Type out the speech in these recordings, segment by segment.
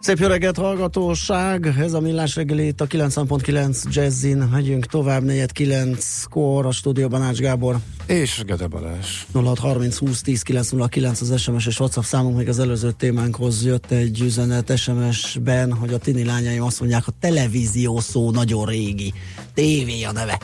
Szép jó reggelt, hallgatóság! Ez a Millás reggeli itt a 90.9 Jazzin. Megyünk tovább, 4.9-kor a stúdióban Ács Gábor. És Gede Balázs. 0630 20 10 909 az SMS és WhatsApp számunk, még az előző témánkhoz jött egy üzenet SMS-ben, hogy a tini lányaim azt mondják, a televízió szó nagyon régi. Tévé a neve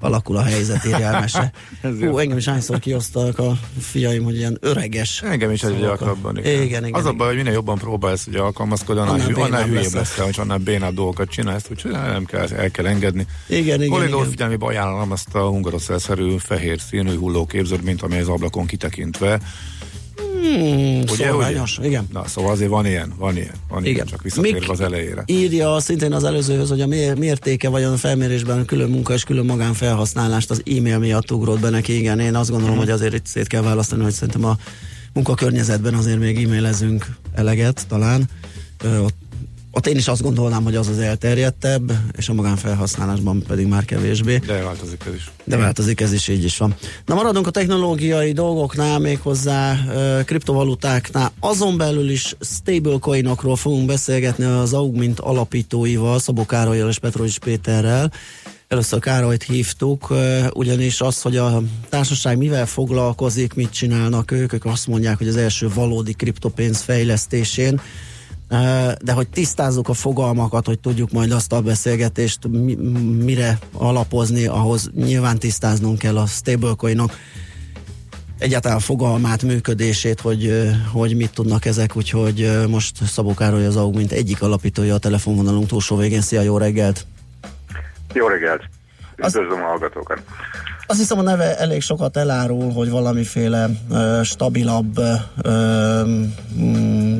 alakul a helyzet, írja elmese. Hú, engem is hányszor kiosztak a fiaim, hogy ilyen öreges. Engem is egy gyakrabban. Igen. igen, igen. Az a baj, hogy minél jobban próbálsz hogy alkalmazkodni, annál, annál, annál hülyébb lesz, hogy annál bénább dolgokat csinálsz, úgyhogy nem kell, el kell engedni. Igen, igen, Kolléga igen. figyelmébe ajánlom azt a hungaroszelszerű fehér színű hullóképződményt, amely az ablakon kitekintve Hmm, ugye, szolványos, ugye? igen. Na, szóval azért van ilyen, van ilyen, van igen. ilyen csak visszatérve az elejére. Írja szintén az előzőhöz, hogy a mértéke vajon a felmérésben külön munka és külön magánfelhasználást az e-mail miatt ugrott be neki, igen. Én azt gondolom, hmm. hogy azért itt szét kell választani, hogy szerintem a munkakörnyezetben azért még e-mailezünk eleget talán. Ö, ott ott én is azt gondolnám, hogy az az elterjedtebb, és a magánfelhasználásban pedig már kevésbé. De változik ez is. De változik ez is, így is van. Na maradunk a technológiai dolgoknál, méghozzá uh, kriptovalutáknál. Azon belül is stablecoinokról fogunk beszélgetni az Augmint alapítóival, Szabó Károlyjal és Petrovics Péterrel. Először Károlyt hívtuk, ugyanis az, hogy a társaság mivel foglalkozik, mit csinálnak ők, ők azt mondják, hogy az első valódi kriptopénz fejlesztésén de hogy tisztázzuk a fogalmakat, hogy tudjuk majd azt a beszélgetést mi, mire alapozni, ahhoz nyilván tisztáznunk kell a stablecoinok egyáltalán fogalmát, működését, hogy, hogy mit tudnak ezek, úgyhogy most Szabó Károly az AUG, mint egyik alapítója a telefonvonalunk túlsó végén. Szia, jó reggelt! Jó reggelt! Üdvözlöm a hallgatókat! Azt hiszem a neve elég sokat elárul, hogy valamiféle ö, stabilabb ö,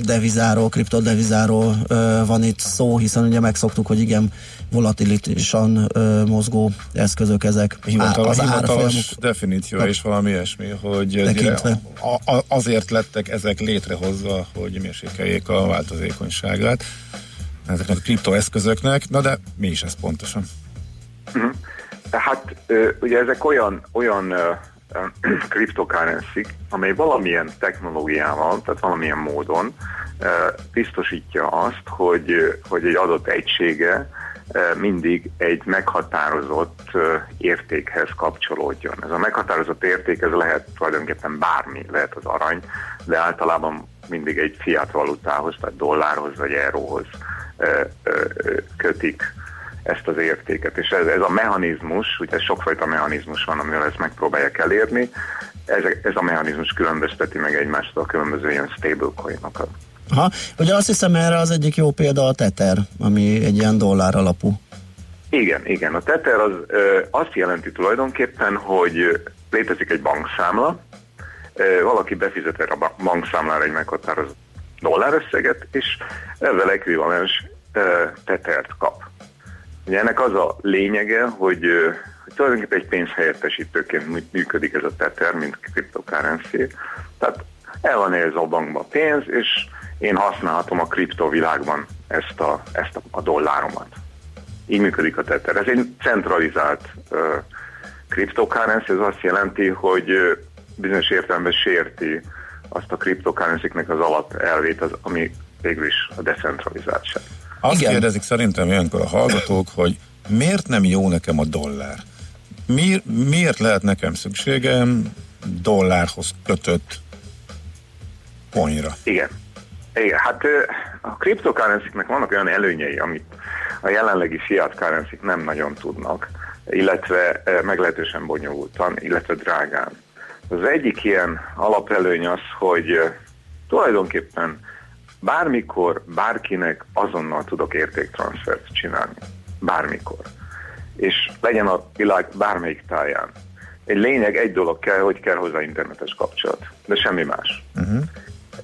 devizáról, kriptodevizáról ö, van itt szó, hiszen ugye megszoktuk, hogy igen, volatilitásan ö, mozgó eszközök ezek. Hivatalos, az hivatalos definíció és valami ilyesmi, hogy a, a, azért lettek ezek létrehozva, hogy mérsékeljék a változékonyságát ezeknek a kriptoeszközöknek, na de mi is ez pontosan? Uh-huh. Tehát ugye ezek olyan, olyan cryptocurrency amely valamilyen technológiával, tehát valamilyen módon biztosítja azt, hogy, hogy egy adott egysége mindig egy meghatározott értékhez kapcsolódjon. Ez a meghatározott érték, ez lehet tulajdonképpen bármi, lehet az arany, de általában mindig egy fiat valutához, tehát dollárhoz vagy euróhoz kötik ezt az értéket. És ez, ez a mechanizmus, ugye sokfajta mechanizmus van, amivel ezt megpróbálják elérni, ez, ez a mechanizmus különbözteti meg egymást a különböző ilyen stablecoinokat. Ha, ugye azt hiszem erre az egyik jó példa a Tether, ami egy ilyen dollár alapú. Igen, igen. A Tether az ö, azt jelenti tulajdonképpen, hogy létezik egy bankszámla, ö, valaki befizet erre a bankszámlára egy meghatározott dollárösszeget, és ezzel ekvivalens tetert kap. Ugye ennek az a lényege, hogy, hogy tulajdonképpen egy pénzhelyettesítőként működik ez a tether, mint cryptocurrency. Tehát el van ez a bankban pénz, és én használhatom a kriptovilágban ezt a, ezt a, a dolláromat. Így működik a tether. Ez egy centralizált uh, ez azt jelenti, hogy uh, bizonyos értelemben sérti azt a cryptocurrency az alapelvét, az, ami végül is a decentralizáltság. Azt Igen. kérdezik szerintem ilyenkor a hallgatók, hogy miért nem jó nekem a dollár? Miért, miért lehet nekem szükségem dollárhoz kötött ponyra? Igen. Igen, hát a cryptocurrency vannak olyan előnyei, amit a jelenlegi fiat currency nem nagyon tudnak, illetve meglehetősen bonyolultan, illetve drágán. Az egyik ilyen alapelőny az, hogy tulajdonképpen bármikor, bárkinek azonnal tudok értéktranszfert csinálni. Bármikor. És legyen a világ bármelyik táján. Egy lényeg, egy dolog kell, hogy kell hozzá internetes kapcsolat. De semmi más. Uh-huh.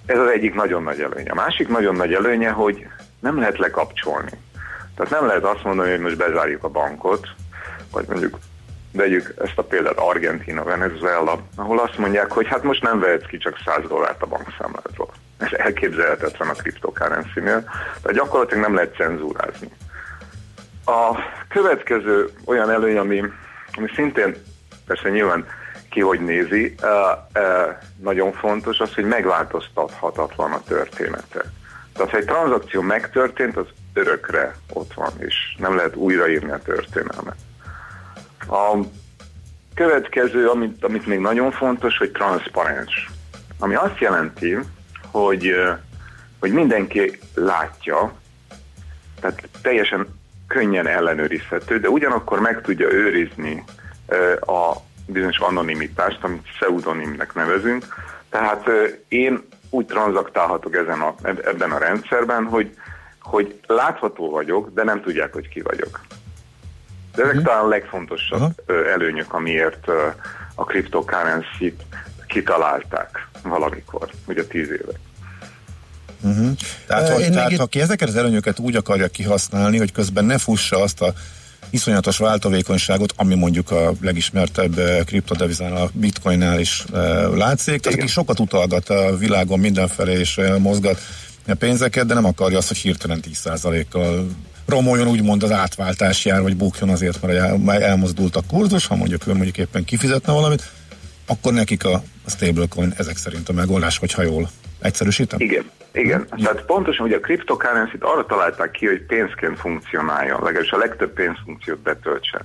Ez az egyik nagyon nagy előnye. A másik nagyon nagy előnye, hogy nem lehet lekapcsolni. Tehát nem lehet azt mondani, hogy most bezárjuk a bankot, vagy mondjuk vegyük ezt a példát Argentina, Venezuela, ahol azt mondják, hogy hát most nem vehetsz ki csak 100 dollárt a bankszámládról. Ez elképzelhetetlen a cryptocurrency-nél, tehát gyakorlatilag nem lehet cenzúrázni. A következő olyan előny, ami, ami szintén persze nyilván ki hogy nézi, nagyon fontos az, hogy megváltoztathatatlan a története. Tehát ha egy tranzakció megtörtént, az örökre ott van, és nem lehet újraírni a történelmet. A következő, amit, amit még nagyon fontos, hogy transzparens. Ami azt jelenti, hogy, hogy mindenki látja, tehát teljesen könnyen ellenőrizhető, de ugyanakkor meg tudja őrizni a bizonyos anonimitást, amit pseudonimnek nevezünk. Tehát én úgy tranzaktálhatok ezen a, ebben a rendszerben, hogy, hogy látható vagyok, de nem tudják, hogy ki vagyok. De ezek uh-huh. talán a legfontosabb uh-huh. előnyök, amiért a cryptocurrency-t kitalálták valamikor, ugye tíz éve. Uh-huh. Tehát, hogy, tehát itt... aki ezeket az előnyöket úgy akarja kihasználni, hogy közben ne fussa azt a iszonyatos váltovékonyságot, ami mondjuk a legismertebb kriptodevizán, a bitcoinnál is látszik. Tehát aki sokat utalgat a világon mindenfelé és mozgat pénzeket, de nem akarja azt, hogy hirtelen 10%-kal romoljon úgymond az átváltás jár, vagy bukjon azért, mert elmozdult a kurzus, ha mondjuk ő mondjuk éppen kifizetne valamit, akkor nekik a, a stablecoin ezek szerint a megoldás, hogyha jól egyszerűsítem? Igen, igen. Hm? Tehát pontosan, hogy a cryptocurrency arra találták ki, hogy pénzként funkcionáljon, legalábbis a legtöbb pénzfunkciót betöltse.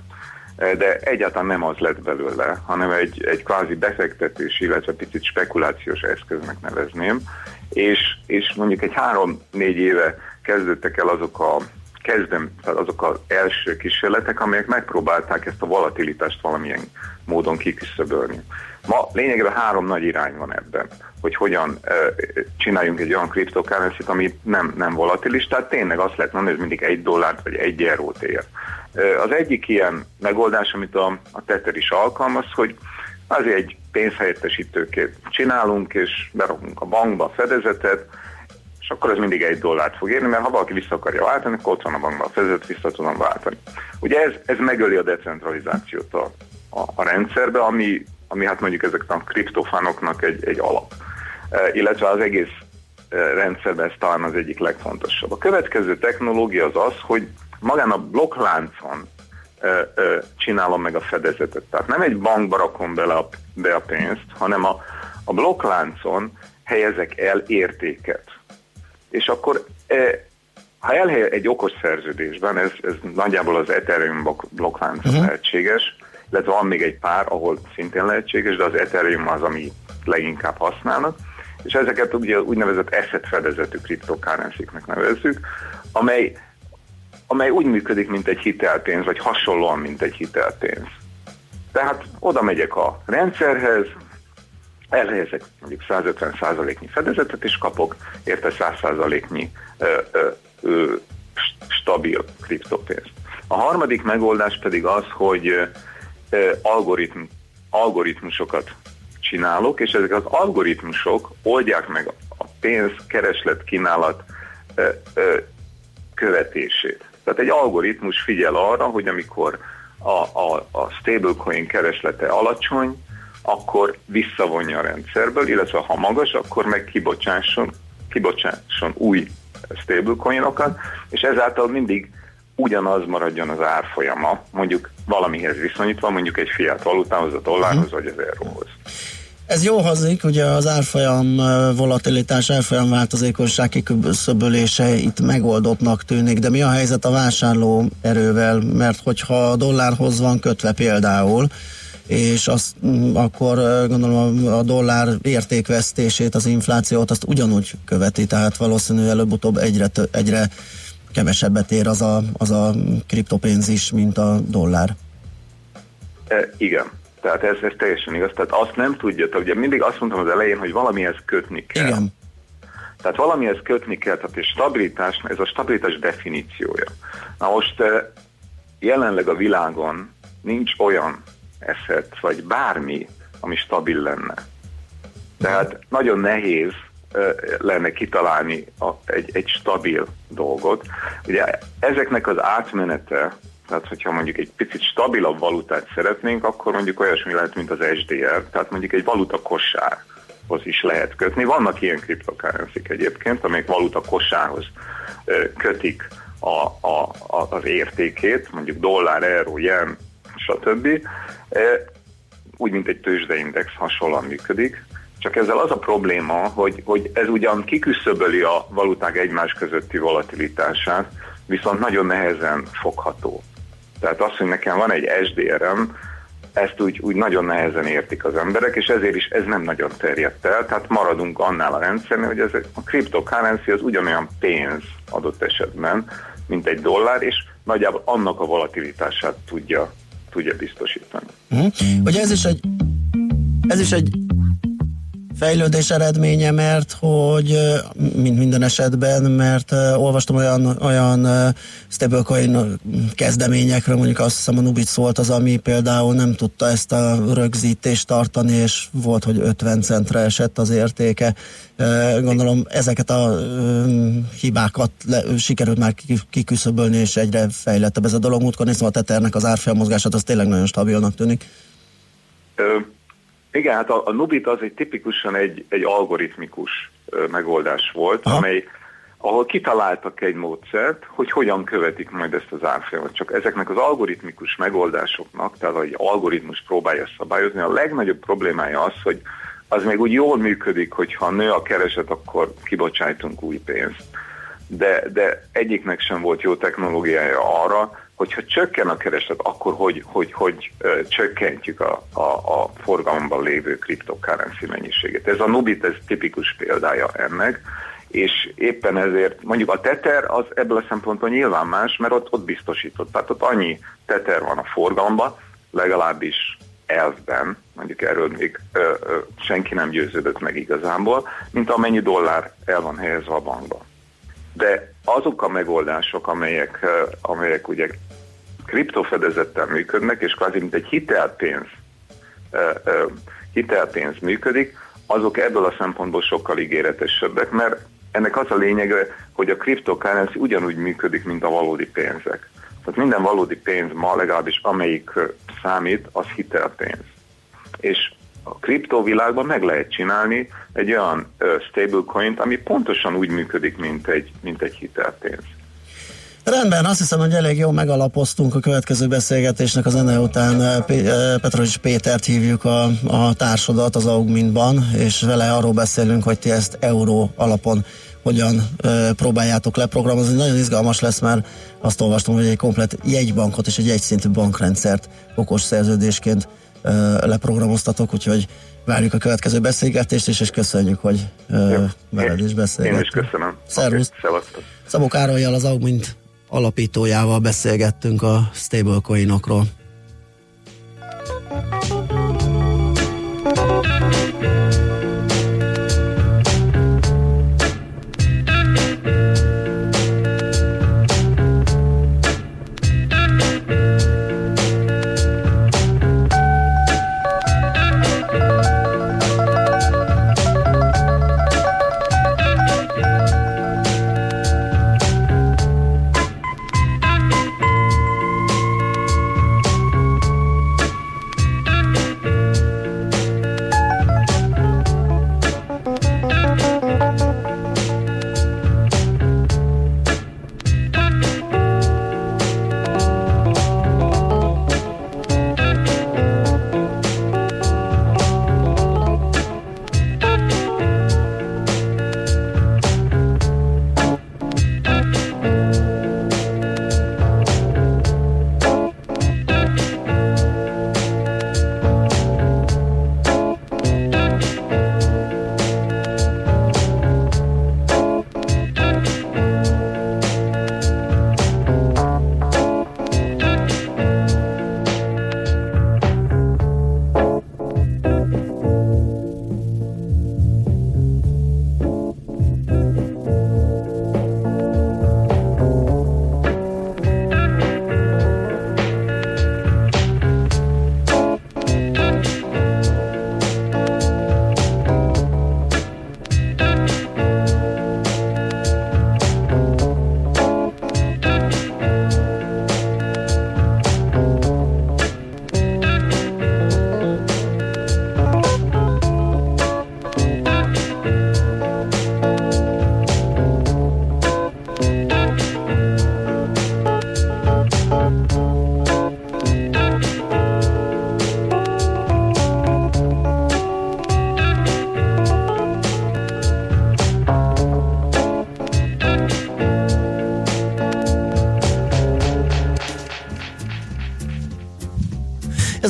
De egyáltalán nem az lett belőle, hanem egy, egy kvázi befektetés, illetve picit spekulációs eszköznek nevezném, és, és mondjuk egy három-négy éve kezdődtek el azok a kezdem, tehát azok az első kísérletek, amelyek megpróbálták ezt a volatilitást valamilyen módon kiküszöbölni. Ma lényegében három nagy irány van ebben, hogy hogyan uh, csináljunk egy olyan cryptocurrency ami nem, nem volatilis, tehát tényleg azt lehet mondani, hogy mindig egy dollárt vagy egy eurót ér. Az egyik ilyen megoldás, amit a, a Tether is alkalmaz, hogy azért egy pénzhelyettesítőkét csinálunk, és berakunk a bankba a fedezetet, és akkor ez mindig egy dollárt fog érni, mert ha valaki vissza akarja váltani, akkor ott van a bankban a fedezet, vissza tudom váltani. Ugye ez, ez megöli a decentralizációt a, a, a rendszerbe, ami ami hát mondjuk ezek a kriptofanoknak egy, egy alap. E, illetve az egész e, rendszerben ez talán az egyik legfontosabb. A következő technológia az az, hogy magán a blokkláncon e, csinálom meg a fedezetet. Tehát nem egy bankba rakom bele a, be a pénzt, hanem a, a blokkláncon helyezek el értéket. És akkor ha elhely egy okos szerződésben, ez, ez nagyjából az Ethereum blokkláncon uh-huh. lehetséges, illetve van még egy pár, ahol szintén lehetséges, de az Ethereum az, ami leginkább használnak, és ezeket ugye úgynevezett asset fedezetű kriptokárenszik nevezzük, amely, amely úgy működik, mint egy hitelpénz, vagy hasonlóan, mint egy hitelpénz. Tehát oda megyek a rendszerhez, elhelyezek mondjuk 150%-nyi fedezetet, és kapok érte 100%-nyi stabil kriptopénzt. A harmadik megoldás pedig az, hogy algoritm, algoritmusokat csinálok, és ezek az algoritmusok oldják meg a pénz kereslet kínálat követését. Tehát egy algoritmus figyel arra, hogy amikor a, a, a stablecoin kereslete alacsony, akkor visszavonja a rendszerből, illetve ha magas, akkor meg kibocsásson, kibocsásson új stablecoinokat, és ezáltal mindig ugyanaz maradjon az árfolyama, mondjuk valamihez viszonyítva, mondjuk egy fiat valutához, a dollárhoz vagy az euróhoz. Ez jó hazik, ugye az árfolyam volatilitás, árfolyam változékonyság kiküszöbölése itt megoldottnak tűnik, de mi a helyzet a vásárló erővel? Mert hogyha a dollárhoz van kötve például, és azt, mm, akkor gondolom a dollár értékvesztését, az inflációt azt ugyanúgy követi, tehát valószínű előbb-utóbb egyre, egyre kevesebbet ér az a, az a kriptopénz is, mint a dollár. E, igen, tehát ez, ez teljesen igaz. Tehát azt nem tudja, tehát ugye mindig azt mondtam az elején, hogy valamihez kötni kell. Igen. Tehát valamihez kötni kell, tehát egy stabilitás, ez a stabilitás definíciója. Na most e, jelenleg a világon nincs olyan eszet, vagy bármi, ami stabil lenne. Tehát nagyon nehéz lenne kitalálni a, egy, egy stabil dolgot. Ugye ezeknek az átmenete Tehát, hogyha mondjuk egy picit stabilabb valutát szeretnénk, akkor mondjuk olyasmi lehet, mint az SDR, tehát mondjuk egy valuta kosárhoz is lehet kötni. Vannak ilyen kriptokárenszik egyébként, amelyek valuta kosárhoz kötik a, a, a, az értékét, mondjuk dollár, euró, yen, stb. Úgy, mint egy tőzsdeindex hasonlóan működik. Csak ezzel az a probléma, hogy, hogy ez ugyan kiküszöböli a valuták egymás közötti volatilitását, viszont nagyon nehezen fogható. Tehát az, hogy nekem van egy SDRM, ezt úgy, úgy nagyon nehezen értik az emberek, és ezért is ez nem nagyon terjedt el, tehát maradunk annál a rendszernél, hogy ez a cryptocurrency az ugyanolyan pénz adott esetben, mint egy dollár, és nagyjából annak a volatilitását tudja, tudja biztosítani. Uh-huh. Ugye ez is egy ez is egy fejlődés eredménye, mert hogy, mint minden esetben, mert olvastam olyan, olyan stablecoin kezdeményekről, mondjuk azt hiszem a Nubit volt az, ami például nem tudta ezt a rögzítést tartani, és volt, hogy 50 centre esett az értéke. Gondolom ezeket a hibákat le, sikerült már kiküszöbölni, és egyre fejlettebb ez a dolog. Múltkor néztem a Tethernek az árfolyamozgását, az tényleg nagyon stabilnak tűnik. Igen, hát a, a Nubit az egy tipikusan egy, egy algoritmikus ö, megoldás volt, Aha. amely ahol kitaláltak egy módszert, hogy hogyan követik majd ezt az árfolyamot. Csak ezeknek az algoritmikus megoldásoknak, tehát egy algoritmus próbálja szabályozni, a legnagyobb problémája az, hogy az még úgy jól működik, hogy ha nő a kereset, akkor kibocsájtunk új pénzt. De, de egyiknek sem volt jó technológiája arra, hogyha csökken a kereslet, akkor hogy, hogy, hogy csökkentjük a, a, a forgalomban lévő kriptokárenszi mennyiségét. Ez a Nubit, ez tipikus példája ennek, és éppen ezért mondjuk a Tether az ebből a szempontból nyilván más, mert ott, ott biztosított. Tehát ott annyi Tether van a forgalomban, legalábbis elvben, mondjuk erről még ö, ö, senki nem győződött meg igazából, mint amennyi dollár el van helyezve a bankban. De azok a megoldások, amelyek, amelyek ugye kriptofedezettel működnek, és kvázi mint egy hitelpénz, hitelpénz működik, azok ebből a szempontból sokkal ígéretesebbek, mert ennek az a lényege, hogy a cryptocurrency ugyanúgy működik, mint a valódi pénzek. Tehát minden valódi pénz ma, legalábbis amelyik számít, az hitelpénz. És a kriptovilágban meg lehet csinálni egy olyan stablecoin ami pontosan úgy működik, mint egy, mint egy hitelpénz. Rendben, azt hiszem, hogy elég jól megalapoztunk a következő beszélgetésnek az zene után. Petrovics Pétert hívjuk a, a társadat az Augmintban, és vele arról beszélünk, hogy ti ezt euró alapon hogyan e, próbáljátok leprogramozni. Nagyon izgalmas lesz, mert azt olvastam, hogy egy komplet jegybankot és egy egyszintű bankrendszert okos szerződésként leprogramoztatok, úgyhogy várjuk a következő beszélgetést, és, és köszönjük, hogy e, veled is beszélgettünk. Én is köszönöm. Szervusz. Okay, Szabó Károlyjal az Augmint alapítójával beszélgettünk a stablecoinokról.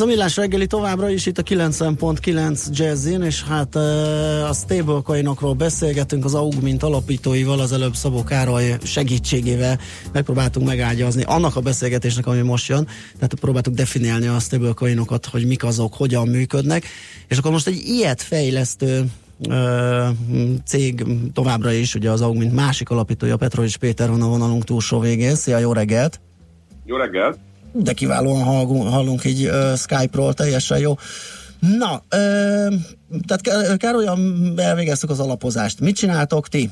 Ez a millás reggeli továbbra is itt a 90.9 Jazzin, és hát a stablecoinokról beszélgetünk az AUG, mint alapítóival, az előbb Szabó Károly segítségével megpróbáltunk megágyazni annak a beszélgetésnek, ami most jön, tehát próbáltuk definiálni a stablecoinokat, hogy mik azok, hogyan működnek, és akkor most egy ilyet fejlesztő cég továbbra is, ugye az AUG, mint másik alapítója, Petrovics Péter van a vonalunk túlsó végén. Szia, jó reggelt! Jó reggelt! De kiválóan hallunk, hallunk így uh, Skype-ról, teljesen jó. Na, uh, tehát Károlyan elvégeztük az alapozást. Mit csináltok ti?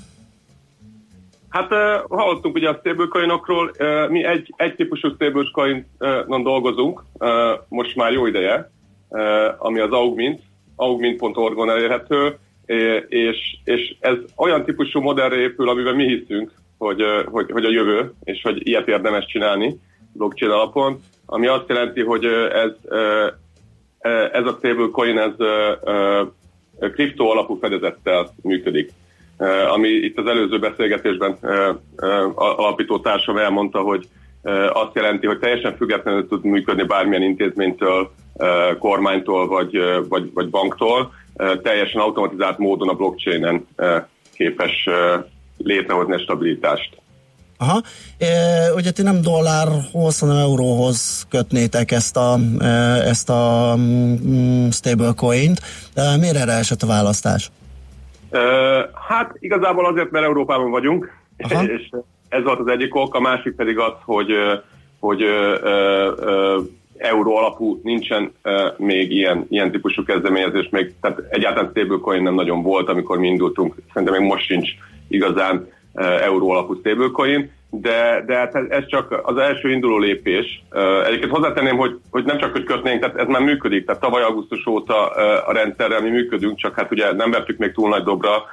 Hát uh, hallottunk ugye a stablecoinokról, uh, mi egy, egy típusú stablecoin-on dolgozunk, uh, most már jó ideje, uh, ami az augmint, augmint.org-on elérhető, és, és ez olyan típusú modellre épül, amiben mi hiszünk, hogy, hogy, hogy a jövő, és hogy ilyet érdemes csinálni blockchain alapon, ami azt jelenti, hogy ez, ez a stablecoin, ez kriptó alapú fedezettel működik. Ami itt az előző beszélgetésben alapító társam elmondta, hogy azt jelenti, hogy teljesen függetlenül tud működni bármilyen intézménytől, kormánytól vagy, vagy, vagy banktól, teljesen automatizált módon a blockchainen képes létrehozni a stabilitást. Aha. E, ugye ti nem dollárhoz, hanem euróhoz kötnétek ezt a, e, ezt a mm, stablecoin-t. E, miért erre esett a választás? E, hát igazából azért, mert Európában vagyunk, Aha. és ez volt az egyik ok, a másik pedig az, hogy, hogy ö, ö, ö, euró alapú nincsen uh, még ilyen, ilyen típusú kezdeményezés, még, tehát egyáltalán stablecoin nem nagyon volt, amikor mi indultunk, szerintem még most sincs igazán euró alapú stablecoin, de, de hát ez csak az első induló lépés. Uh, egyébként hozzátenném, hogy, hogy nem csak, hogy kötnénk, tehát ez már működik, tehát tavaly augusztus óta uh, a rendszerrel mi működünk, csak hát ugye nem vettük még túl nagy dobra,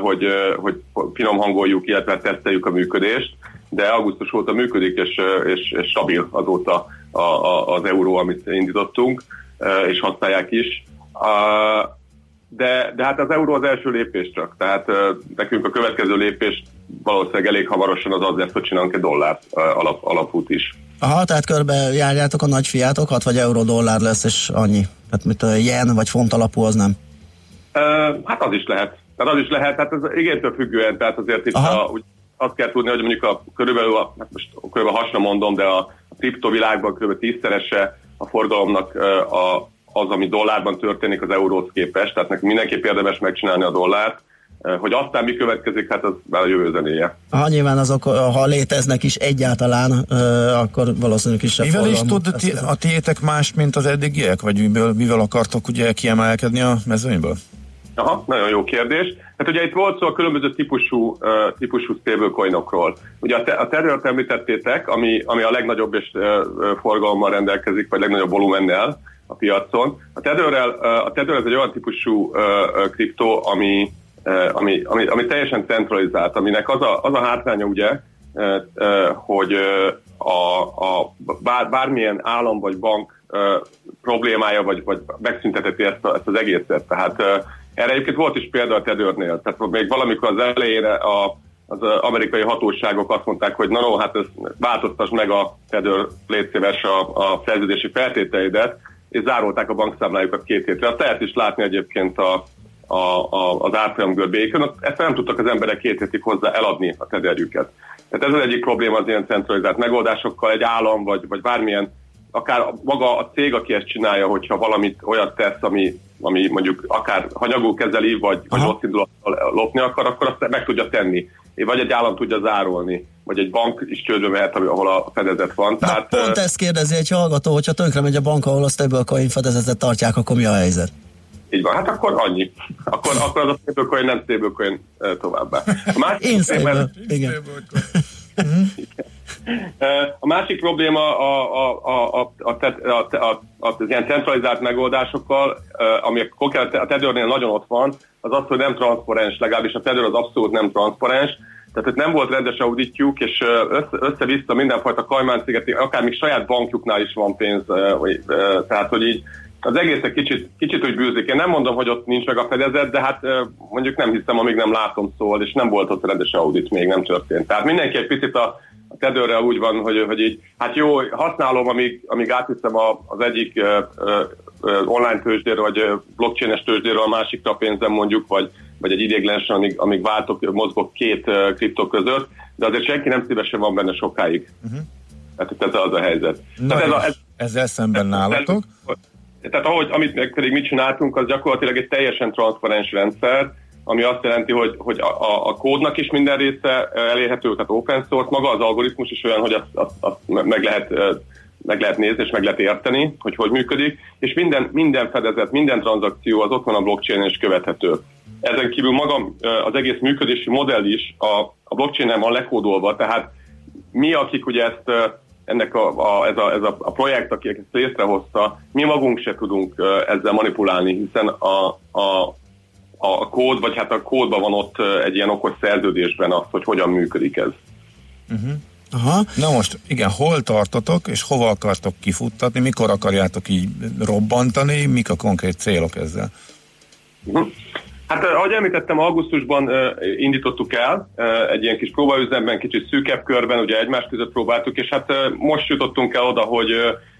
hogy, hogy finom hangoljuk, illetve teszteljük a működést, de augusztus óta működik, és, és, és stabil azóta a, a, az euró, amit indítottunk, és használják is. De, de hát az euró az első lépés csak, tehát nekünk a következő lépés valószínűleg elég hamarosan az az lesz, hogy csinálunk egy dollár alap, alapút is. Aha, tehát körbe járjátok a nagy fiátokat, vagy euró-dollár lesz, és annyi? Tehát mit a yen vagy font alapú, az nem? Hát az is lehet. Tehát az is lehet, hát ez igénytől függően, tehát azért itt a, úgy, azt kell tudni, hogy mondjuk a, körülbelül, a, hát most körülbelül hasra mondom, de a, a kriptovilágban kb. tízszerese a forgalomnak a, az, ami dollárban történik az euróhoz képest, tehát nekünk mindenképp érdemes megcsinálni a dollárt, hogy aztán mi következik, hát az már a jövő zenéje. Ha nyilván azok, ha léteznek is egyáltalán, akkor valószínűleg is Mivel is tud a tiétek más, mint az eddigiek? Vagy mivel, mivel akartok ugye kiemelkedni a mezőnyből? Aha, nagyon jó kérdés. Hát ugye itt volt szó a különböző típusú, uh, típusú stablecoinokról. Ugye a, te, a terrort említettétek, ami, ami a legnagyobb és uh, forgalommal rendelkezik, vagy legnagyobb volumennel a piacon. A Tether, uh, a Tether ez egy olyan típusú kriptó, ami, ami, ami, ami teljesen centralizált, aminek az a, az a hátránya ugye, hogy a, a bár, bármilyen állam vagy bank problémája, vagy, vagy megszünteteti ezt, a, ezt az egészet. Tehát erre egyébként volt is példa a Tedőrnél, tehát még valamikor az elejére a, az amerikai hatóságok azt mondták, hogy na no, hát ez változtass meg a Tedőr létszíves a, a szerződési feltételeidet, és zárolták a bankszámlájukat két hétre. Azt lehet is látni egyébként a, a, a, az árfolyam görbékön, ezt nem tudtak az emberek két hétig hozzá eladni a tederjüket. Tehát ez az egyik probléma az ilyen centralizált megoldásokkal, egy állam vagy, vagy bármilyen akár maga a cég, aki ezt csinálja, hogyha valamit olyat tesz, ami, ami mondjuk akár hanyagul kezeli, vagy, vagy rossz indulattal lopni akar, akkor azt meg tudja tenni. Vagy egy állam tudja zárolni, vagy egy bank is csődbe mehet, ahol a fedezet van. Na, Tehát, pont ezt kérdezi egy hallgató, hogyha tönkre megy a bank, ahol a stablecoin fedezetet tartják, akkor mi a helyzet? Így van, hát akkor annyi. Akkor, akkor az a stablecoin nem stablecoin továbbá. A másik Én stable, igen. A másik probléma a, a, a, a, a, a, a, az ilyen centralizált megoldásokkal, ami a Tethernél nagyon ott van, az az, hogy nem transzparens, legalábbis a Tether az abszolút nem transzparens, tehát itt nem volt rendes auditjuk, és össze-vissza mindenfajta Kajmán-szigeti, akár még saját bankjuknál is van pénz, tehát hogy így az egész egy kicsit, kicsit úgy bűzik. Én nem mondom, hogy ott nincs meg a fedezet, de hát mondjuk nem hiszem, amíg nem látom szól, és nem volt ott rendes audit, még nem történt. Tehát mindenki egy picit a a Tetherrel úgy van, hogy, hogy így, hát jó, használom, amíg, amíg átviszem a, az egyik uh, uh, online tőzsdéről, vagy blockchain-es tőzsdéről a másikra pénzem mondjuk, vagy, vagy egy idéglenesen, amíg, amíg váltok, mozgok két kriptó között, de azért senki nem szívesen van benne sokáig. Uh-huh. Tehát ez az a helyzet. Na ez a, ez, ezzel szemben nálatok? Tehát ahogy, amit pedig mit csináltunk, az gyakorlatilag egy teljesen transzparens rendszer, ami azt jelenti, hogy, hogy a, a, a kódnak is minden része elérhető, tehát open source, maga az algoritmus is olyan, hogy azt, azt, azt meg, lehet, meg lehet nézni és meg lehet érteni, hogy hogy működik, és minden, minden fedezet, minden tranzakció az ott van a blockchain és követhető. Ezen kívül maga az egész működési modell is a, a blockchain-en van lekódolva, tehát mi, akik ugye ezt ennek a, a, ez, a, ez a, a projekt, aki ezt létrehozta, mi magunk se tudunk ezzel manipulálni, hiszen a, a, a kód, vagy hát a kódban van ott egy ilyen okos szerződésben az, hogy hogyan működik ez. Uh-huh. Aha. Na most, igen, hol tartotok, és hova akartok kifuttatni, mikor akarjátok így robbantani, mik a konkrét célok ezzel? Uh-huh. Hát ahogy említettem, augusztusban indítottuk el egy ilyen kis próbaüzemben, kicsit szűkebb körben, ugye egymás között próbáltuk, és hát most jutottunk el oda, hogy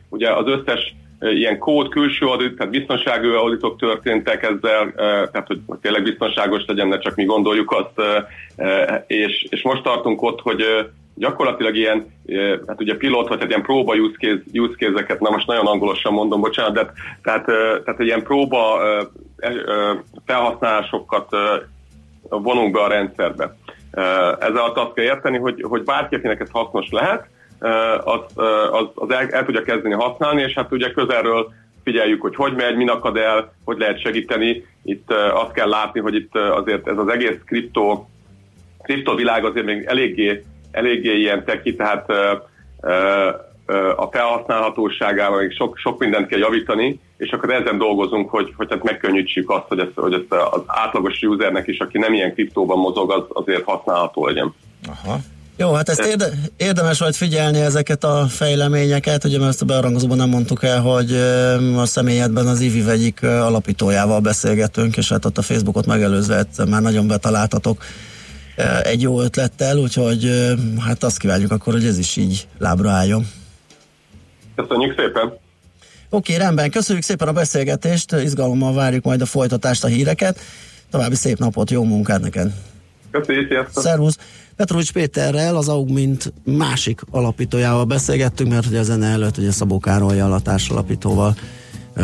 ugye az összes ilyen kód, külső audit, tehát biztonsági auditok történtek ezzel, tehát hogy tényleg biztonságos legyen, ne csak mi gondoljuk azt, és, és most tartunk ott, hogy gyakorlatilag ilyen, hát ugye pilot, vagy hát ilyen próba use, case, use case-eket, na most nagyon angolosan mondom, bocsánat, de tehát, tehát ilyen próba felhasználásokat vonunk be a rendszerbe. Ezzel azt kell érteni, hogy, hogy bárki, akinek ez hasznos lehet, az, az, az el, el tudja kezdeni használni, és hát ugye közelről figyeljük, hogy hogy megy, min akad el, hogy lehet segíteni. Itt azt kell látni, hogy itt azért ez az egész kriptó, kriptovilág azért még eléggé, eléggé ilyen teki, tehát a felhasználhatóságával még sok, sok mindent kell javítani, és akkor ezen dolgozunk, hogy, hogy hát megkönnyítsük azt, hogy ezt, hogy ezt az átlagos usernek is, aki nem ilyen kriptóban mozog, az azért használható legyen. Aha. Jó, hát ezt érde, érdemes majd figyelni ezeket a fejleményeket, ugye mert ezt a bearangozóban nem mondtuk el, hogy a személyedben az Ivi vegyik alapítójával beszélgetünk, és hát ott a Facebookot megelőzve már nagyon betaláltatok egy jó ötlettel, úgyhogy hát azt kívánjuk akkor, hogy ez is így lábra álljon. Köszönjük szépen! Oké, okay, rendben, köszönjük szépen a beszélgetést, izgalommal várjuk majd a folytatást, a híreket. További szép napot, jó munkát neked! Köszönjük, sziasztok! Szervusz! Petrovics Péterrel, az Augmint másik alapítójával beszélgettünk, mert ugye a zene előtt ugye Szabó Károlyjal, a társalapítóval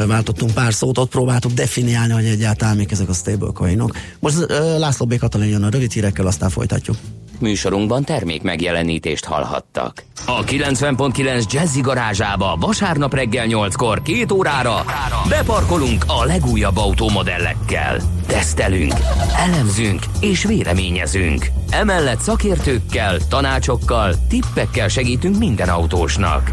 váltottunk pár szót, ott próbáltuk definiálni, hogy egyáltalán mik ezek a stablecoinok. Most László B. Katalin jön a rövid hírekkel, aztán folytatjuk. Műsorunkban termék megjelenítést hallhattak. A 90.9 Jazzy garázsába vasárnap reggel 8-kor két órára beparkolunk a legújabb automodellekkel. Tesztelünk, elemzünk és véleményezünk. Emellett szakértőkkel, tanácsokkal, tippekkel segítünk minden autósnak.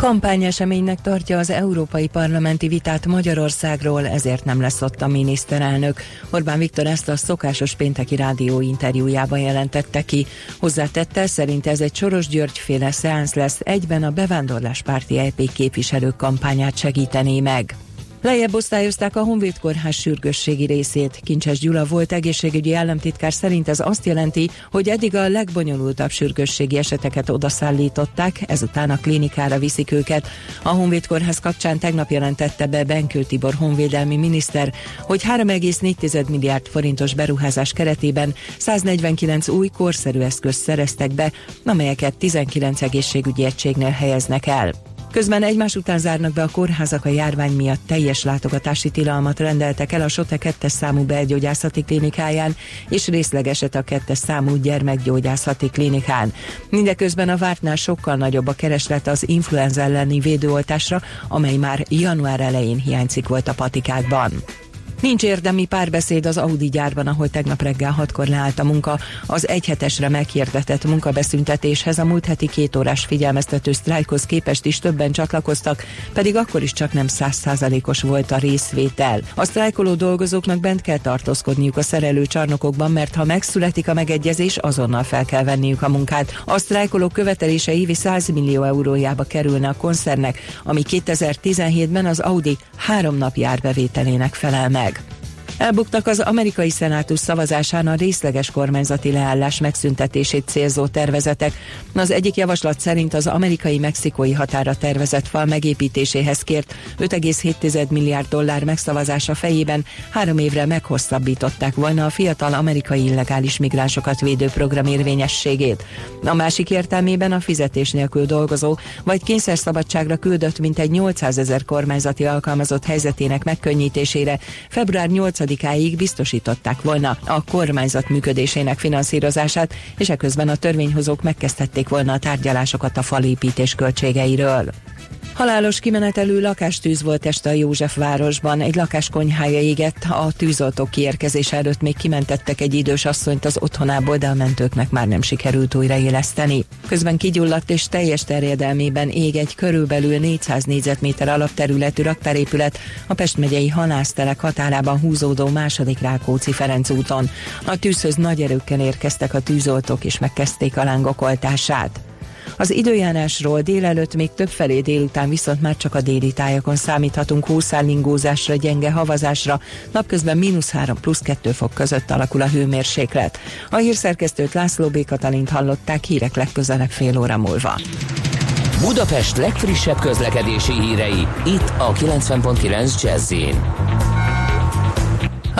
Kampányeseménynek tartja az európai parlamenti vitát Magyarországról, ezért nem lesz ott a miniszterelnök. Orbán Viktor ezt a szokásos pénteki rádió interjújában jelentette ki. Hozzátette, szerint ez egy Soros György féle szeánsz lesz, egyben a bevándorláspárti EP képviselők kampányát segítené meg. Lejjebb osztályozták a Honvéd Kórház sürgősségi részét. Kincses Gyula volt egészségügyi államtitkár szerint ez azt jelenti, hogy eddig a legbonyolultabb sürgősségi eseteket odaszállították, ezután a klinikára viszik őket. A Honvéd Kórház kapcsán tegnap jelentette be Benkő Tibor honvédelmi miniszter, hogy 3,4 milliárd forintos beruházás keretében 149 új korszerű eszközt szereztek be, amelyeket 19 egészségügyi egységnél helyeznek el. Közben egymás után zárnak be a kórházak a járvány miatt teljes látogatási tilalmat rendeltek el a Sote 2 számú belgyógyászati klinikáján, és részlegeset a 2 számú gyermekgyógyászati klinikán. Mindeközben a vártnál sokkal nagyobb a kereslet az influenza elleni védőoltásra, amely már január elején hiányzik volt a patikákban. Nincs érdemi párbeszéd az Audi gyárban, ahol tegnap reggel hatkor leállt a munka. Az egyhetesre meghirdetett munkabeszüntetéshez a múlt heti két órás figyelmeztető sztrájkhoz képest is többen csatlakoztak, pedig akkor is csak nem százszázalékos volt a részvétel. A sztrájkoló dolgozóknak bent kell tartózkodniuk a szerelő csarnokokban, mert ha megszületik a megegyezés, azonnal fel kell venniük a munkát. A sztrájkolók követelése évi 100 millió eurójába kerülne a koncernek, ami 2017-ben az Audi három nap járbevételének felel meg. Elbuktak az amerikai szenátus szavazásán a részleges kormányzati leállás megszüntetését célzó tervezetek. Az egyik javaslat szerint az amerikai-mexikói határa tervezett fal megépítéséhez kért 5,7 milliárd dollár megszavazása fejében három évre meghosszabbították volna a fiatal amerikai illegális migránsokat védő program érvényességét. A másik értelmében a fizetés nélkül dolgozó vagy kényszerszabadságra küldött mintegy 800 ezer kormányzati alkalmazott helyzetének megkönnyítésére február 8 ig biztosították volna a kormányzat működésének finanszírozását, és eközben a törvényhozók megkezdhették volna a tárgyalásokat a falépítés költségeiről. Halálos kimenetelő lakástűz volt este a Józsefvárosban. Egy lakás konyhája égett, a tűzoltók kiérkezés előtt még kimentettek egy idős asszonyt az otthonából, de a mentőknek már nem sikerült újraéleszteni. Közben kigyulladt és teljes terjedelmében ég egy körülbelül 400 négyzetméter alapterületű raktárépület a Pest megyei halásztelek határában húzódó második Rákóczi Ferenc úton. A tűzhöz nagy erőkkel érkeztek a tűzoltók és megkezdték a lángok. Az időjárásról délelőtt még több felé délután viszont már csak a déli tájakon számíthatunk hószállingózásra, gyenge havazásra, napközben mínusz 3 plusz 2 fok között alakul a hőmérséklet. A hírszerkesztőt László B. Katalint hallották hírek legközelebb fél óra múlva. Budapest legfrissebb közlekedési hírei, itt a 90.9 jazz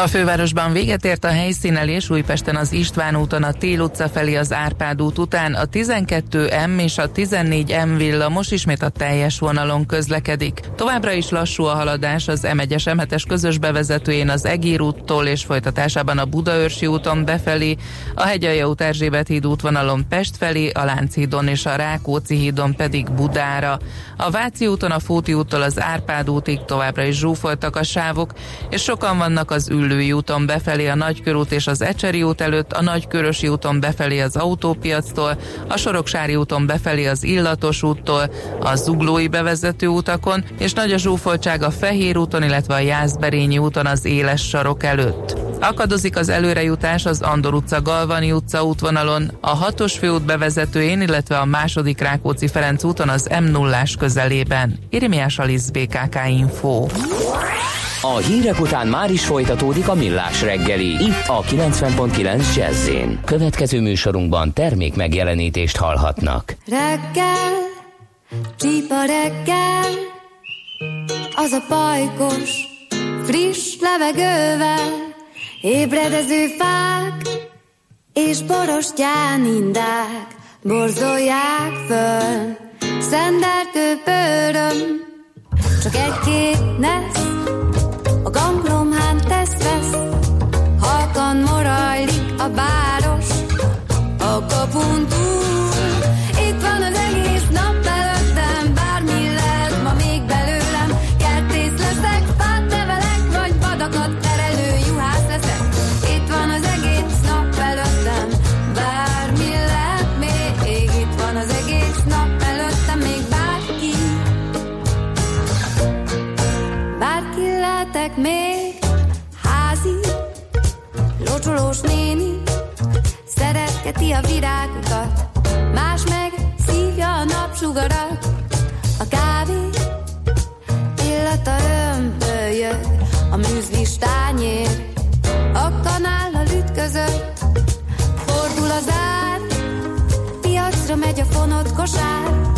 a fővárosban véget ért a helyszínelés Újpesten az István úton a Tél utca felé az Árpád út után a 12M és a 14M villamos ismét a teljes vonalon közlekedik. Továbbra is lassú a haladás az M1-es M7-es közös bevezetőjén az Egér úttól és folytatásában a Budaörsi úton befelé, a Hegyalja út Erzsébet híd útvonalon Pest felé, a Lánchídon és a Rákóczi hídon pedig Budára. A Váci úton a Fóti úttól az Árpád útig továbbra is zsúfoltak a sávok, és sokan vannak az ül Üllői úton befelé a Nagykörút és az Ecseri út előtt, a Nagykörösi úton befelé az Autópiactól, a Soroksári úton befelé az Illatos úttól, a Zuglói bevezető utakon, és nagy a zsúfoltság a Fehér úton, illetve a Jászberényi úton az Éles sarok előtt. Akadozik az előrejutás az Andor utca Galvani utca útvonalon, a hatos főút bevezetőjén, illetve a második Rákóczi Ferenc úton az m 0 közelében. Irimiás Alisz BKK Info. A hírek után már is folytatódik a millás reggeli. Itt a 90.9 jazz Következő műsorunkban termék megjelenítést hallhatnak. Reggel, csípa reggel, az a pajkos, friss levegővel, ébredező fák, és borostyán indák, borzolják föl, szendertő pöröm, csak egy-két nesz, a város, a kapun túl. A virágokat Más meg szívja a napsugarat. A kávé illata römpölyög A műzlis tányér A kanállal ütközött. Fordul az ár Piacra megy a fonott kosár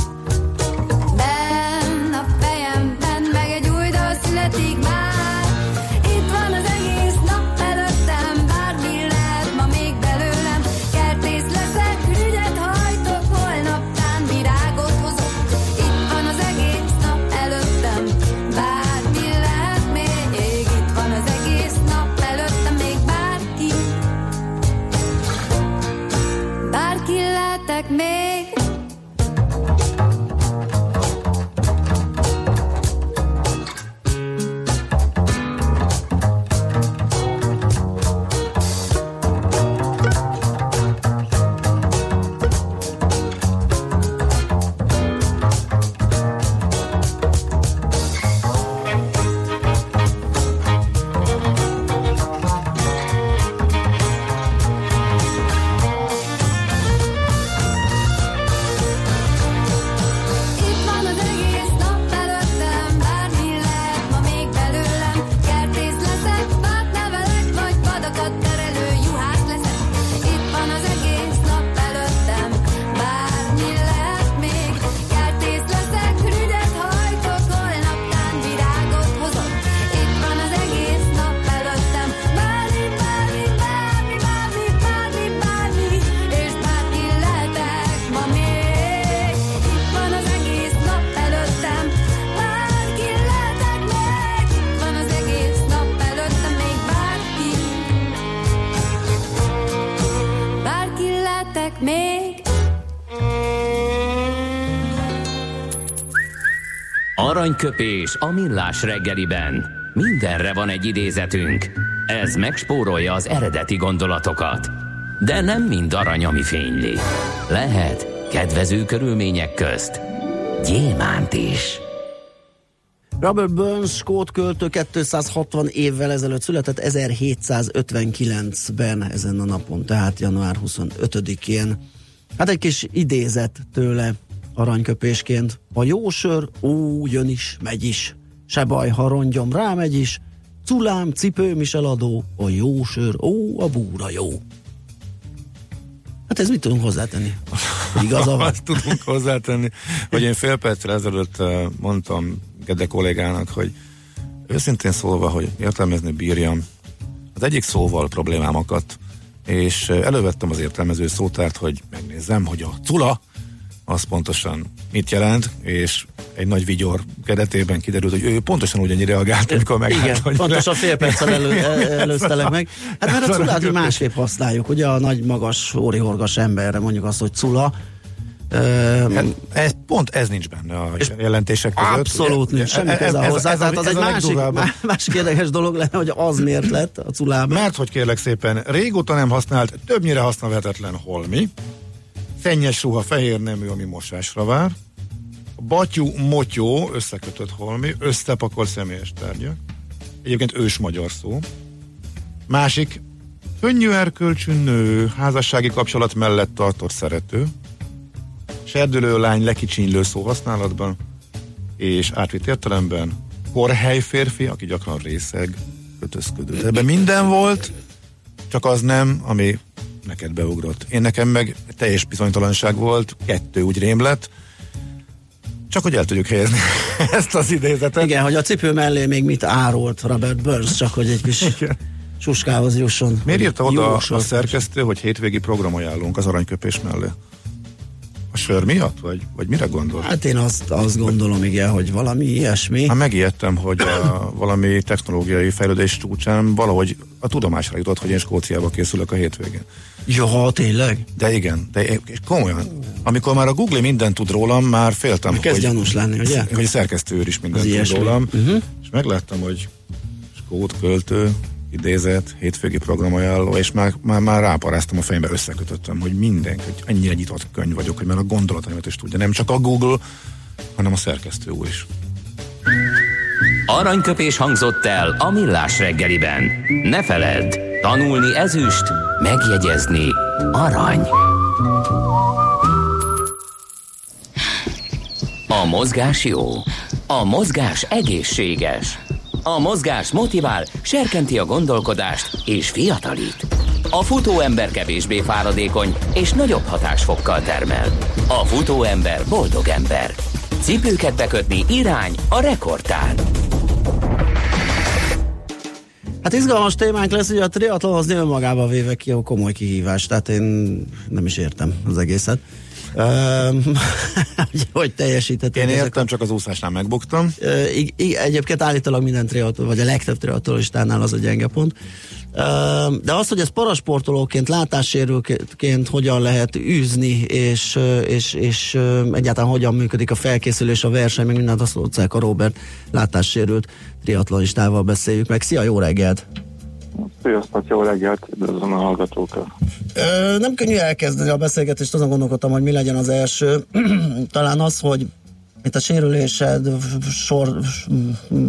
Aranyköpés a millás reggeliben. Mindenre van egy idézetünk. Ez megspórolja az eredeti gondolatokat. De nem mind arany, ami fényli. Lehet kedvező körülmények közt gyémánt is. Robert Burns, skót költő 260 évvel ezelőtt született 1759-ben ezen a napon, tehát január 25-én. Hát egy kis idézet tőle aranyköpésként. A jó sör, ó, jön is, megy is. Se baj, ha rongyom rámegy is. Culám, cipőm is eladó, a jó sör, ó, a búra jó. Hát ez mit tudunk hozzátenni? Igaza van? Azt tudunk hozzátenni, hogy én fél perccel ezelőtt eh, mondtam Gede kollégának, hogy őszintén szólva, hogy értelmezni bírjam, az egyik szóval problémámakat, és eh, elővettem az értelmező szótárt, hogy megnézzem, hogy a cula az pontosan mit jelent, és egy nagy vigyor keretében kiderült, hogy ő pontosan ugyanúgy reagált, amikor meg. Igen, hogy pontosan fél perccel elő, előztelek meg. Hát mert a culát mi másképp használjuk, ugye a nagy, magas, órihorgas emberre mondjuk azt, hogy cula, Hát ez, pont ez nincs benne a jelentések között. Abszolút nincs, semmi köze hozzá. Ez, Tehát az egy másik, másik érdekes dolog lenne, hogy az miért lett a culában. Mert hogy kérlek szépen, régóta nem használt, többnyire használhatatlan holmi, szennyes ruha fehér nemű, ami mosásra vár, batyú, motyó, összekötött holmi, összepakol személyes tárgyak, egyébként ős magyar szó, másik, könnyű erkölcsű nő, házassági kapcsolat mellett tartott szerető, serdülő lány lekicsinylő szó használatban, és átvitt értelemben. Korhely férfi, aki gyakran részeg, kötözködő. Ebben minden volt, csak az nem, ami neked beugrott. Én nekem meg teljes bizonytalanság volt, kettő úgy rém lett, csak hogy el tudjuk helyezni ezt az idézetet. Igen, hogy a cipő mellé még mit árolt Robert Burns, csak hogy egy kis Igen. suskához jusson. Miért írta oda a szerkesztő, hogy hétvégi program ajánlunk az aranyköpés mellé? A sör miatt? Vagy, vagy mire gondol? Hát én azt, azt gondolom, igen, hogy valami ilyesmi. Hát megijedtem, hogy a, valami technológiai fejlődés csúcsán valahogy a tudomásra jutott, hogy én Skóciába készülök a hétvégén. Ja, tényleg? De igen, de és komolyan. Amikor már a Google mindent tud rólam, már féltem, Kezd hogy, gyanús lenni, ugye? hogy a szerkesztő is mindent tud ilyesmi. rólam. Uh-huh. És megláttam, hogy skót költő, idézet, hétvégi programajánló, és már, már, már ráparáztam a fejembe, összekötöttem, hogy mindenki, hogy ennyire nyitott könyv vagyok, hogy már a gondolataimat is tudja. Nem csak a Google, hanem a szerkesztő úr is. Aranyköpés hangzott el a millás reggeliben. Ne feledd, tanulni ezüst, megjegyezni arany. A mozgás jó, a mozgás egészséges. A mozgás motivál, serkenti a gondolkodást és fiatalít. A futóember kevésbé fáradékony és nagyobb hatásfokkal termel. A futóember boldog ember. Cipőket bekötni irány a rekordtán. Hát izgalmas témánk lesz, hogy a triatlon az önmagában véve ki a komoly kihívás, tehát én nem is értem az egészet. hogy teljesített. Én értem, csak az úszásnál megbuktam. egyébként állítólag minden triatlon, vagy a legtöbb triatlonistánál az a gyenge pont. De az, hogy ez parasportolóként, látássérülként hogyan lehet űzni, és, és, és egyáltalán hogyan működik a felkészülés, a verseny, meg mindent azt a Robert látássérült triatlonistával beszéljük meg. Szia, jó reggelt! Sziasztok, jó reggelt, üdvözlöm a hallgatókat. Nem könnyű elkezdeni a beszélgetést, azon gondolkodtam, hogy mi legyen az első. Talán az, hogy itt a sérülésed sor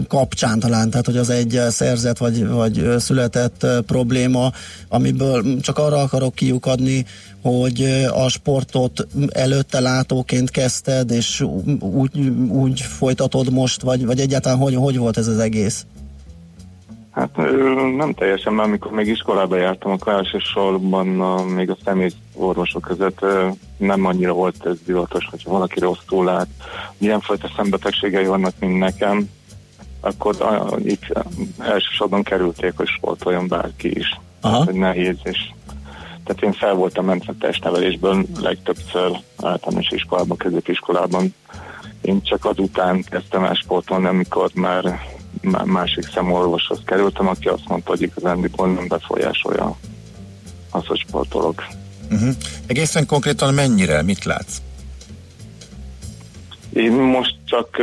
kapcsán talán, tehát hogy az egy szerzett vagy, vagy született probléma, amiből csak arra akarok kiukadni, hogy a sportot előtte látóként kezdted, és úgy, úgy folytatod most, vagy, vagy egyáltalán hogy, hogy volt ez az egész? Hát nem teljesen, mert amikor még iskolába jártam, akkor elsősorban a, még a személy orvosok között nem annyira volt ez divatos, hogyha valaki rosszul lát, ilyenfajta szembetegségei vannak, mint nekem, akkor itt elsősorban kerülték, hogy sportoljon bárki is. Aha. hogy nehéz, és tehát én fel voltam mentve testnevelésből legtöbbször általános iskolában, középiskolában. Én csak azután kezdtem el sportolni, amikor már másik szemorvoshoz kerültem, aki azt mondta, hogy igazándiból nem befolyásolja az, hogy sportolok. Uh-huh. Egészen konkrétan mennyire? Mit látsz? Én most csak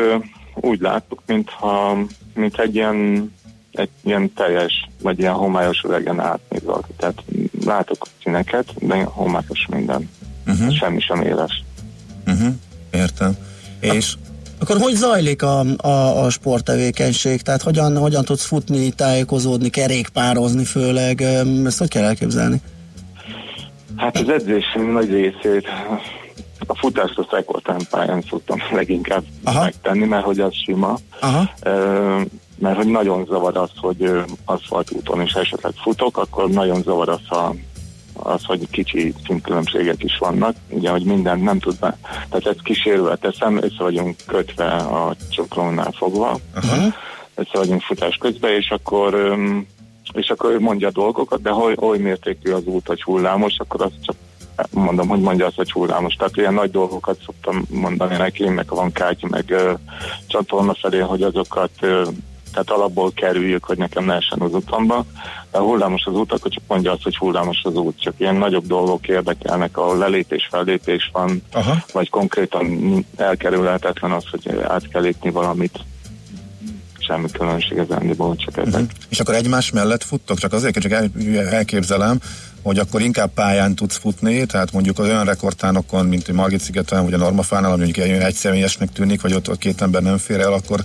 úgy láttuk, mintha, mint egy ilyen, egy ilyen teljes, vagy ilyen homályos üregen átnéz valaki. Tehát látok színeket, de homályos minden. Uh-huh. Semmi sem éles. Uh-huh. Értem. És akkor hogy zajlik a, a, a sporttevékenység? Tehát hogyan, hogyan tudsz futni, tájékozódni, kerékpározni főleg? Ezt hogy kell elképzelni? Hát az edzés nagy részét a futást a szekoltán pályán szoktam leginkább Aha. megtenni, mert hogy az sima. Aha. Uh, mert hogy nagyon zavar az, hogy aszfaltúton is esetleg futok, akkor nagyon zavar az, ha az, hogy kicsi szintkülönbségek is vannak, ugye, hogy minden nem tud be. Tehát ezt kísérve teszem, össze vagyunk kötve a csoklónál fogva, uh-huh. össze vagyunk futás közben, és akkor és akkor ő mondja a dolgokat, de hogy oly mértékű az út, hogy hullámos, akkor azt csak mondom, hogy mondja azt, hogy hullámos. Tehát ilyen nagy dolgokat szoktam mondani neki, meg van káty, meg ö, csatorna felé, hogy azokat ö, tehát alapból kerüljük, hogy nekem ne essen az utamba. De hullámos az út, akkor csak mondja azt, hogy hullámos az út. Csak ilyen nagyobb dolgok érdekelnek, ahol lelépés, fellépés van, Aha. vagy konkrétan elkerülhetetlen az, hogy át kell lépni valamit semmi különbség az enniból, csak ezek. Uh-huh. És akkor egymás mellett futtok? Csak azért, csak el, elképzelem, hogy akkor inkább pályán tudsz futni, tehát mondjuk az olyan rekordtánokon, mint a Margit szigeten, vagy a Normafánál, ami mondjuk egy, egy személyesnek tűnik, vagy ott, ott két ember nem fér el, akkor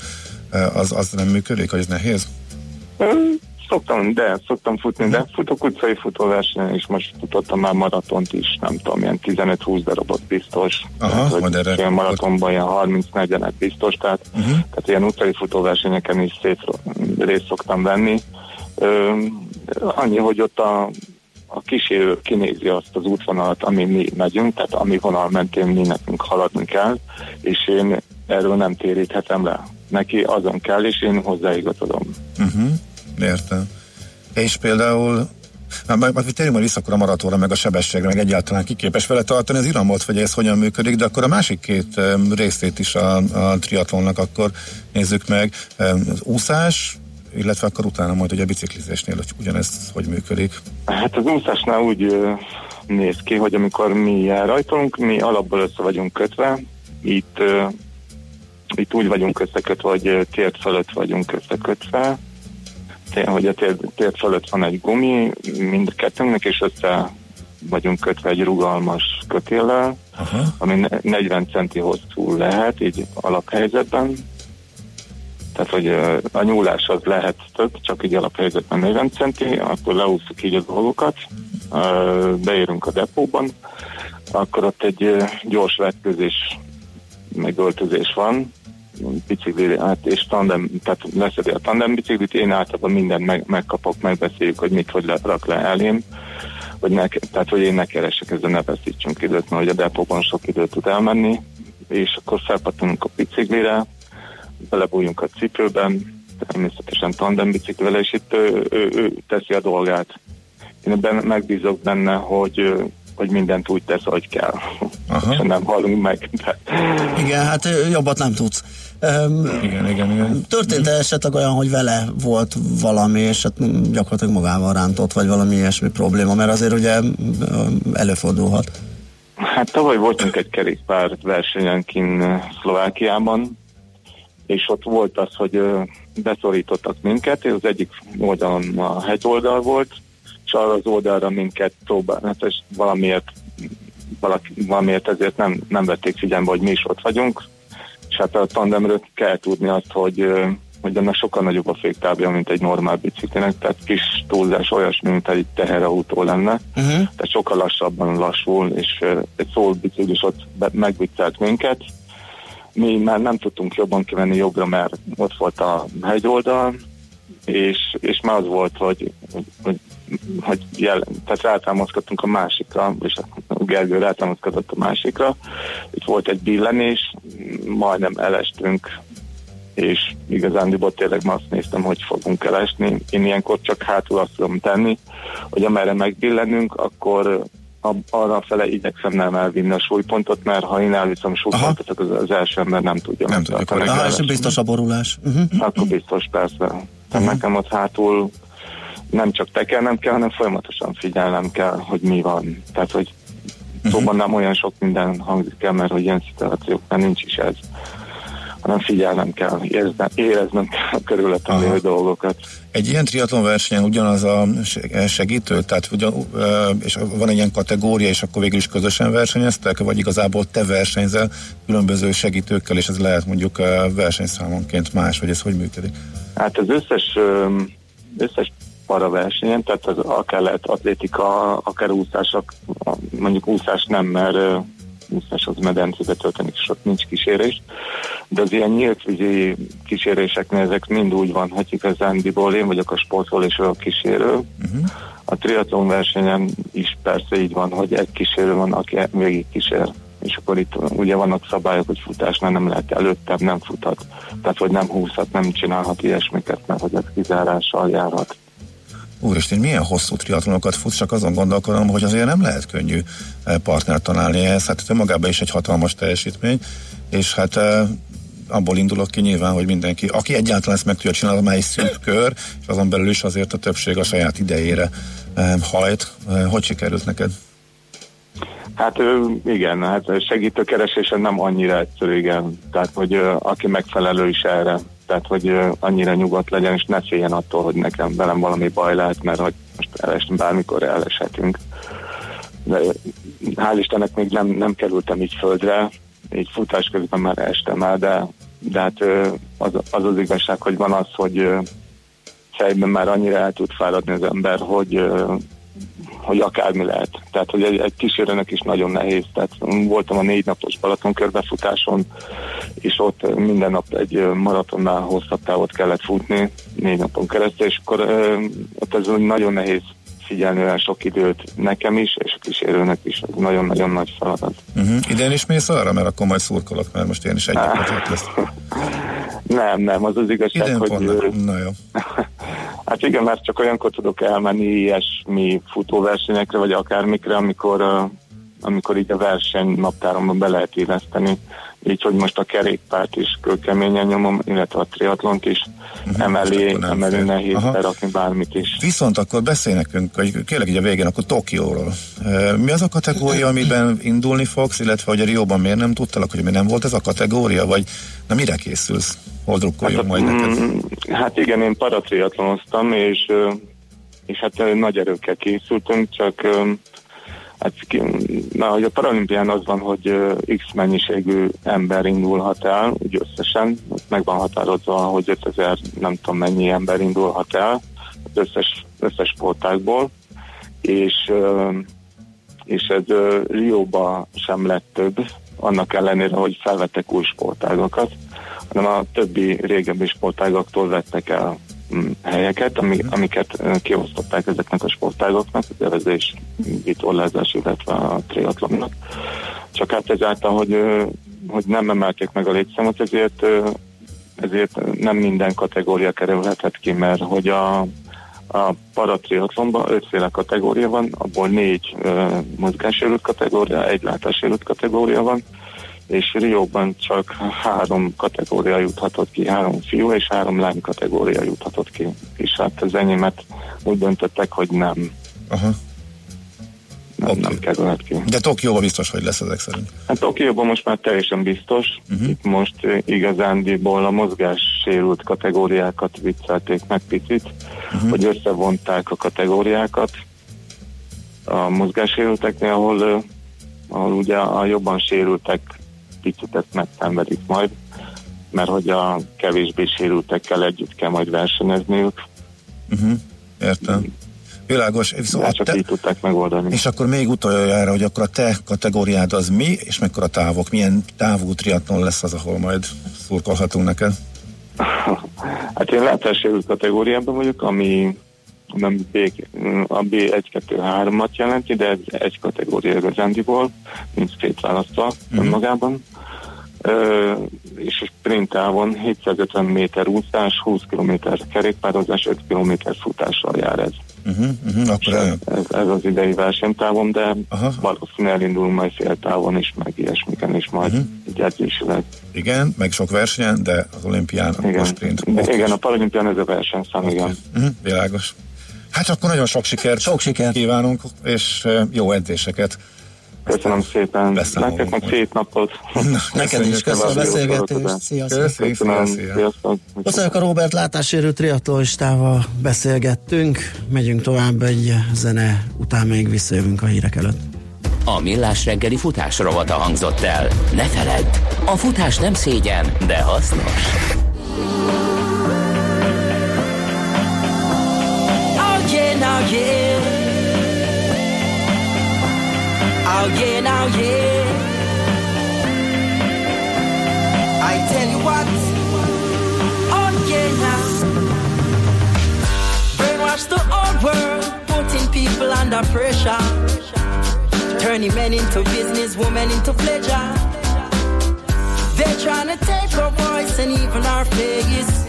az, az nem működik, hogy ez nehéz? Szoktam, de szoktam futni, de futok utcai futóversenyen, és most futottam már maratont is, nem tudom, ilyen 15-20 darabot biztos. Aha, tehát, majd erre. Ilyen maratonban ilyen 30-40-et biztos, tehát, uh-huh. tehát ilyen utcai futóversenyeken is szét részt szoktam venni. Ö, annyi, hogy ott a, a kísérő kinézi azt az útvonalat, ami mi megyünk, tehát ami vonal mentén mi nekünk haladni kell, és én erről nem téríthetem le neki azon kell, és én hozzáigazodom. Uh-huh. Értem. És például Na, majd, majd térjünk majd vissza akkor a maratóra, meg a sebességre, meg egyáltalán kiképes vele tartani az iramot, hogy ez hogyan működik, de akkor a másik két részét is a, a triatlonnak akkor nézzük meg. Az úszás, illetve akkor utána majd hogy a biciklizésnél hogy ugyanez hogy működik. Hát az úszásnál úgy néz ki, hogy amikor mi rajtunk, mi alapból össze vagyunk kötve, itt itt úgy vagyunk összekötve, hogy tért fölött vagyunk összekötve, hogy a tért, tért fölött van egy gumi, mind kettőnknek, és össze vagyunk kötve egy rugalmas kötéllel, Aha. ami 40 centi hosszú lehet, így alaphelyzetben. Tehát, hogy a nyúlás az lehet több, csak így alaphelyzetben 40 centi, akkor leúszuk így a dolgokat, beérünk a depóban, akkor ott egy gyors vetközés megöltözés van, bicikli át, és tandem, tehát leszedi a tandem biciklit, én általában mindent meg, megkapok, megbeszéljük, hogy mit, hogy le, rak le elém, hogy ne, tehát hogy én ne keresek, ezzel ne veszítsünk időt, mert hogy a depóban sok időt tud elmenni, és akkor felpatunk a biciklire, belebújjunk a cipőben, természetesen tandem biciklivel, és itt ő, ő, ő teszi a dolgát. Én ebben megbízok benne, hogy hogy mindent úgy tesz, hogy kell. Aha. És nem halunk meg. De... Igen, hát jobbat nem tudsz. Um, igen, igen, igen. Történt-e esetleg olyan, hogy vele volt valami, és hát gyakorlatilag magával rántott, vagy valami ilyesmi probléma, mert azért ugye előfordulhat. Hát tavaly voltunk egy kerékpár versenyen kint Szlovákiában, és ott volt az, hogy beszorítottak minket, és az egyik oldalon a hegyoldal volt, és arra az oldalra minket próbál, hát és valamiért, valaki, valamiért ezért nem, nem vették figyelembe, hogy mi is ott vagyunk, és hát a tandemről kell tudni azt, hogy hogy ennek sokkal nagyobb a féktábja, mint egy normál biciklinek, tehát kis túlzás olyasmi, mint egy teherautó lenne, uh-huh. tehát sokkal lassabban lassul, és egy szól biciklis ott megviccelt minket, mi már nem tudtunk jobban kivenni jobbra, mert ott volt a hegyoldal, és, és már az volt, hogy, hogy hogy jel, tehát rátámaszkodtunk a másikra, és a Gergő rátámaszkodott a másikra. Itt volt egy billenés, majdnem elestünk, és igazándiból tényleg ma azt néztem, hogy fogunk elesni. Én ilyenkor csak hátul azt tudom tenni, hogy amerre megbillenünk, akkor arra fele igyekszem nem elvinni a súlypontot, mert ha én elviszem a súlypontot, akkor az, az első ember nem tudja. Nem tudja, akkor és biztos a borulás. Uh-huh. Akkor biztos, persze. Uh-huh. nekem ott hátul nem csak tekernem kell, hanem folyamatosan figyelnem kell, hogy mi van. Tehát, hogy uh-huh. szóban nem olyan sok minden hangzik el, mert hogy ilyen szituációkban nincs is ez hanem figyelnem kell, éreznem, éreznem kell a körülöttem lévő dolgokat. Egy ilyen triatlon versenyen ugyanaz a segítő, tehát ugyan, és van egy ilyen kategória, és akkor végül is közösen versenyeztek, vagy igazából te versenyzel különböző segítőkkel, és ez lehet mondjuk versenyszámonként más, vagy ez hogy működik? Hát az összes, összes para versenyen, tehát az akár lehet atlétika, akár úszások, mondjuk úszás nem, mert úszás az medencébe tölteni, és ott nincs kísérés. De az ilyen nyílt vízi kíséréseknél ezek mind úgy van, hogy igazándiból én vagyok a sportról és a kísérő. Uh-huh. A triatlon versenyen is persze így van, hogy egy kísérő van, aki végig kísér és akkor itt ugye vannak szabályok, hogy futásnál nem lehet előttem, nem futhat, tehát hogy nem húzhat, nem csinálhat ilyesmiket, mert hogy ez kizárással járhat. Úristen, milyen hosszú triatlonokat futsz, csak azon gondolkodom, hogy azért nem lehet könnyű eh, partnert találni ehhez. Hát önmagában is egy hatalmas teljesítmény, és hát eh, abból indulok ki nyilván, hogy mindenki, aki egyáltalán ezt meg tudja csinálni, amely szűk kör, és azon belül is azért a többség a saját idejére eh, hajt. Hogy sikerült neked? Hát igen, hát segítőkeresésen nem annyira egyszerű, igen. Tehát, hogy aki megfelelő is erre, tehát hogy annyira nyugodt legyen, és ne féljen attól, hogy nekem velem valami baj lehet, mert hogy most elestem, bármikor eleshetünk. De hál' Istennek még nem, nem kerültem így földre, így futás közben már estem el, de, de hát az, az az igazság, hogy van az, hogy fejben már annyira el tud fáradni az ember, hogy hogy akármi lehet. Tehát, hogy egy, egy kísérőnek is nagyon nehéz. Tehát voltam a négy napos Balaton körbefutáson, és ott minden nap egy maratonnál hosszabb távot kellett futni, négy napon keresztül, és akkor ott ez nagyon nehéz figyelni olyan sok időt nekem is, és a kísérőnek is. Ez nagyon-nagyon nagy feladat. Uh-huh. Idén is mész arra, mert akkor majd szurkolok, mert most én is egy lesz. Nem, nem, az az igazság, Idén hogy... Pont, na jó. Hát igen, mert csak olyankor tudok elmenni ilyesmi futóversenyekre, vagy akármikre, amikor, amikor így a verseny naptáromban be lehet éleszteni. Így, hogy most a kerékpárt is kőkeményen nyomom, illetve a triatlont is uh-huh, emelé, emelé nehéz Aha. berakni bármit is. Viszont akkor beszélj nekünk, hogy kérlek így a végén, akkor Tokióról. Mi az a kategória, amiben indulni fogsz, illetve hogy a Rióban miért nem tudtalak, hogy mi nem volt ez a kategória, vagy na mire készülsz? Hol drukkoljunk hát, majd neked? Mm, hát igen, én paratriatlonoztam, és, és hát nagy erőkkel készültünk, csak hát, na, hogy a paralimpián az van, hogy x mennyiségű ember indulhat el, úgy összesen, meg van határozva, hogy 5000 nem tudom mennyi ember indulhat el az összes, összes sportákból, és, és ez Rióba sem lett több, annak ellenére, hogy felvettek új sportágokat hanem a többi régebbi sportágaktól vettek el helyeket, ami, amiket kiosztották ezeknek a sportágoknak, az evezés, vitorlázás, illetve a triatlonnak. Csak hát ezáltal, hogy, hogy nem emelték meg a létszámot, ezért, ezért nem minden kategória kerülhetett ki, mert hogy a, a paratriatlonban ötféle kategória van, abból négy uh, mozgásérült kategória, egy látásérült kategória van, és Rióban csak három kategória juthatott ki, három fiú és három lány kategória juthatott ki. És hát az enyémet úgy döntöttek, hogy nem. Aha. Nem, okay. nem kerülhet ki. De Tokióban biztos, hogy lesz ezek szerint. Hát Tokióban most már teljesen biztos. Uh-huh. Itt most igazándiból a mozgás sérült kategóriákat viccelték meg picit, uh-huh. hogy összevonták a kategóriákat a mozgássérülteknél, ahol, ahol ugye a jobban sérültek picit ezt megszenvedik majd, mert hogy a kevésbé sérültekkel együtt kell majd versenyezniük. Uh-huh, értem. Világos. Viszont csak te... így tudták megoldani. És akkor még utoljára, hogy akkor a te kategóriád az mi, és mekkora távok, milyen távú triatlon lesz az, ahol majd szurkolhatunk neked? hát én látássérült kategóriában vagyok, ami nem B, a B1-2-3-at jelenti, de ez egy kategória igazándiból, nincs szétválasztva uh-huh. magában. Ö, és sprint távon 750 méter úszás, 20 km kerékpározás, 5 km futással jár ez. Uh-huh, uh-huh, akkor ez, ez, ez az idei versenytávon, de Aha. valószínűleg elindul majd féltávon is, meg ilyesmiken is majd uh-huh. egy edzésileg. Igen, meg sok versenyen, de az olimpián igen. a sprint. De igen, a paralimpián ez a versenyszám, okay. igen. Uh-huh, világos. Hát akkor nagyon sok sikert, sok sikert kívánunk, és jó edzéseket Köszönöm szépen. Nektek meg szép napot. Neked is köszönöm a beszélgetést. Sziasztok. Köszönöm. Sziasztok. a Robert látásérő triatlonistával beszélgettünk. Megyünk tovább egy zene után még visszajövünk a hírek előtt. A Millás reggeli futás rovata hangzott el. Ne feledd, a futás nem szégyen, de hasznos. Oh yeah, now yeah. Oh yeah, now yeah. I tell you what. Oh yeah, now. Brainwash the old world, putting people under pressure Turning men into business, women into pleasure. They're trying to take our voice and even our face.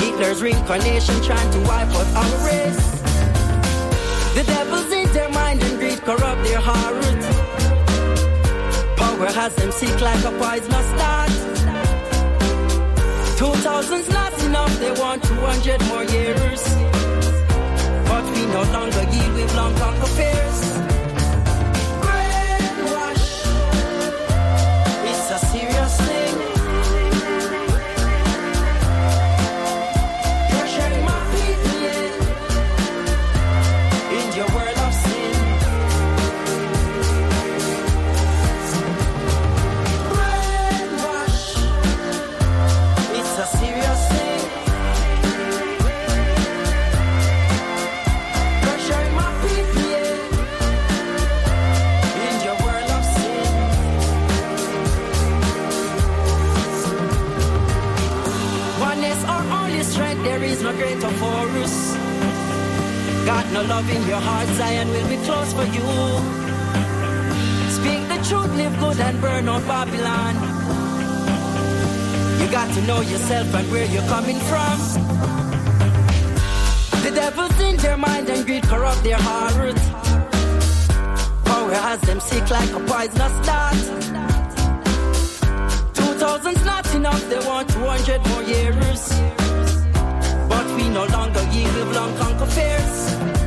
Hitler's reincarnation trying to wipe out our race. The devil's in mind and greed corrupt their heart. Power has them sick like a poisonous dart. 2000's not enough, they want 200 more years. But we no longer yield with long conquer fears. Love in your heart, Zion will be close for you. Speak the truth, live good and burn out Babylon. You got to know yourself and where you're coming from. The devil's in their mind and greed corrupt their heart. Power has them sick like a poisonous dart. Thousand's not enough, they want 200 more years. We no longer yield, we've long conquer fears.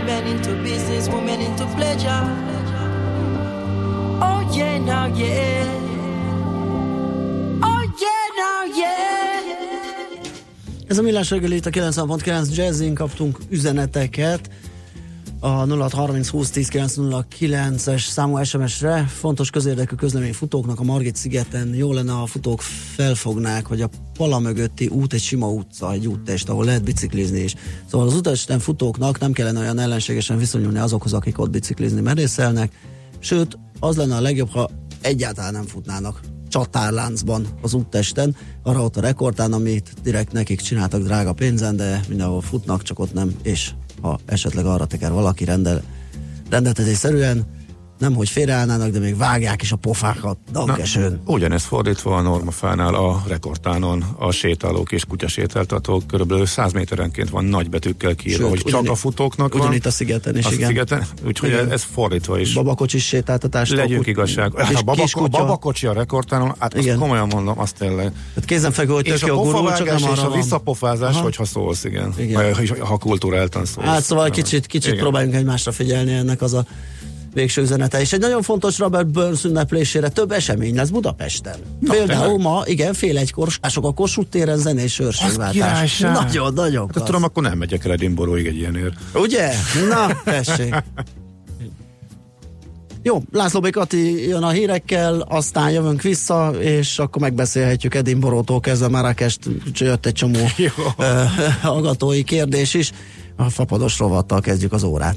Men into business, women into pleasure. Oh yeah, now yeah. Oh yeah, now yeah. Ez a millás reggel itt a 90.9 Jazzin kaptunk üzeneteket a 0630 20 10 es számú SMS-re. Fontos közérdekű közlemény futóknak a Margit szigeten jó lenne, ha a futók felfognák, hogy a pala mögötti út egy sima utca, egy úttest, ahol lehet biciklizni is. Szóval az utasten futóknak nem kellene olyan ellenségesen viszonyulni azokhoz, akik ott biciklizni merészelnek, sőt, az lenne a legjobb, ha egyáltalán nem futnának csatárláncban az úttesten, arra ott a rekordán, amit direkt nekik csináltak drága pénzen, de mindenhol futnak, csak ott nem, és ha esetleg arra teker valaki rendel, rendeltetésszerűen, nem hogy félreállnának, de még vágják is a pofákat. Dankesön. Ugyanez fordítva a normafánál a rekordtánon a sétálók és kutyasétáltatók körülbelül 100 méterenként van nagy betűkkel kiírva, hogy csak a futóknak van. Ugyanitt a szigeten is, igen. Szigeten, úgyhogy igen. ez fordítva is. Babakocsis sétáltatás. Legyünk igazság. Hát a, babak, a babakocsi a rekordtánon, hát igen. azt komolyan mondom, azt tényleg. Hát kézenfekvő, hogy a, a gurú, csak nem és a visszapofázás, Aha. hogyha szólsz, igen. igen. Ha, ha kultúráltan szólsz. Hát szóval kicsit, kicsit próbáljunk egymásra figyelni ennek az a végső üzenete. És egy nagyon fontos Robert Burns ünneplésére több esemény lesz Budapesten. Na, Például ma, igen, fél egykor ások a Kossuth téren zenés őrségváltás. Nagyon, nagyon hát, tudom, akkor nem megyek Edinburghig egy ilyenért. Ugye? Na, tessék. Jó, László Békati jön a hírekkel, aztán jövünk vissza, és akkor megbeszélhetjük Edinborótól kezdve Marrakest, jött egy csomó hallgatói kérdés is. A fapados rovattal kezdjük az órát.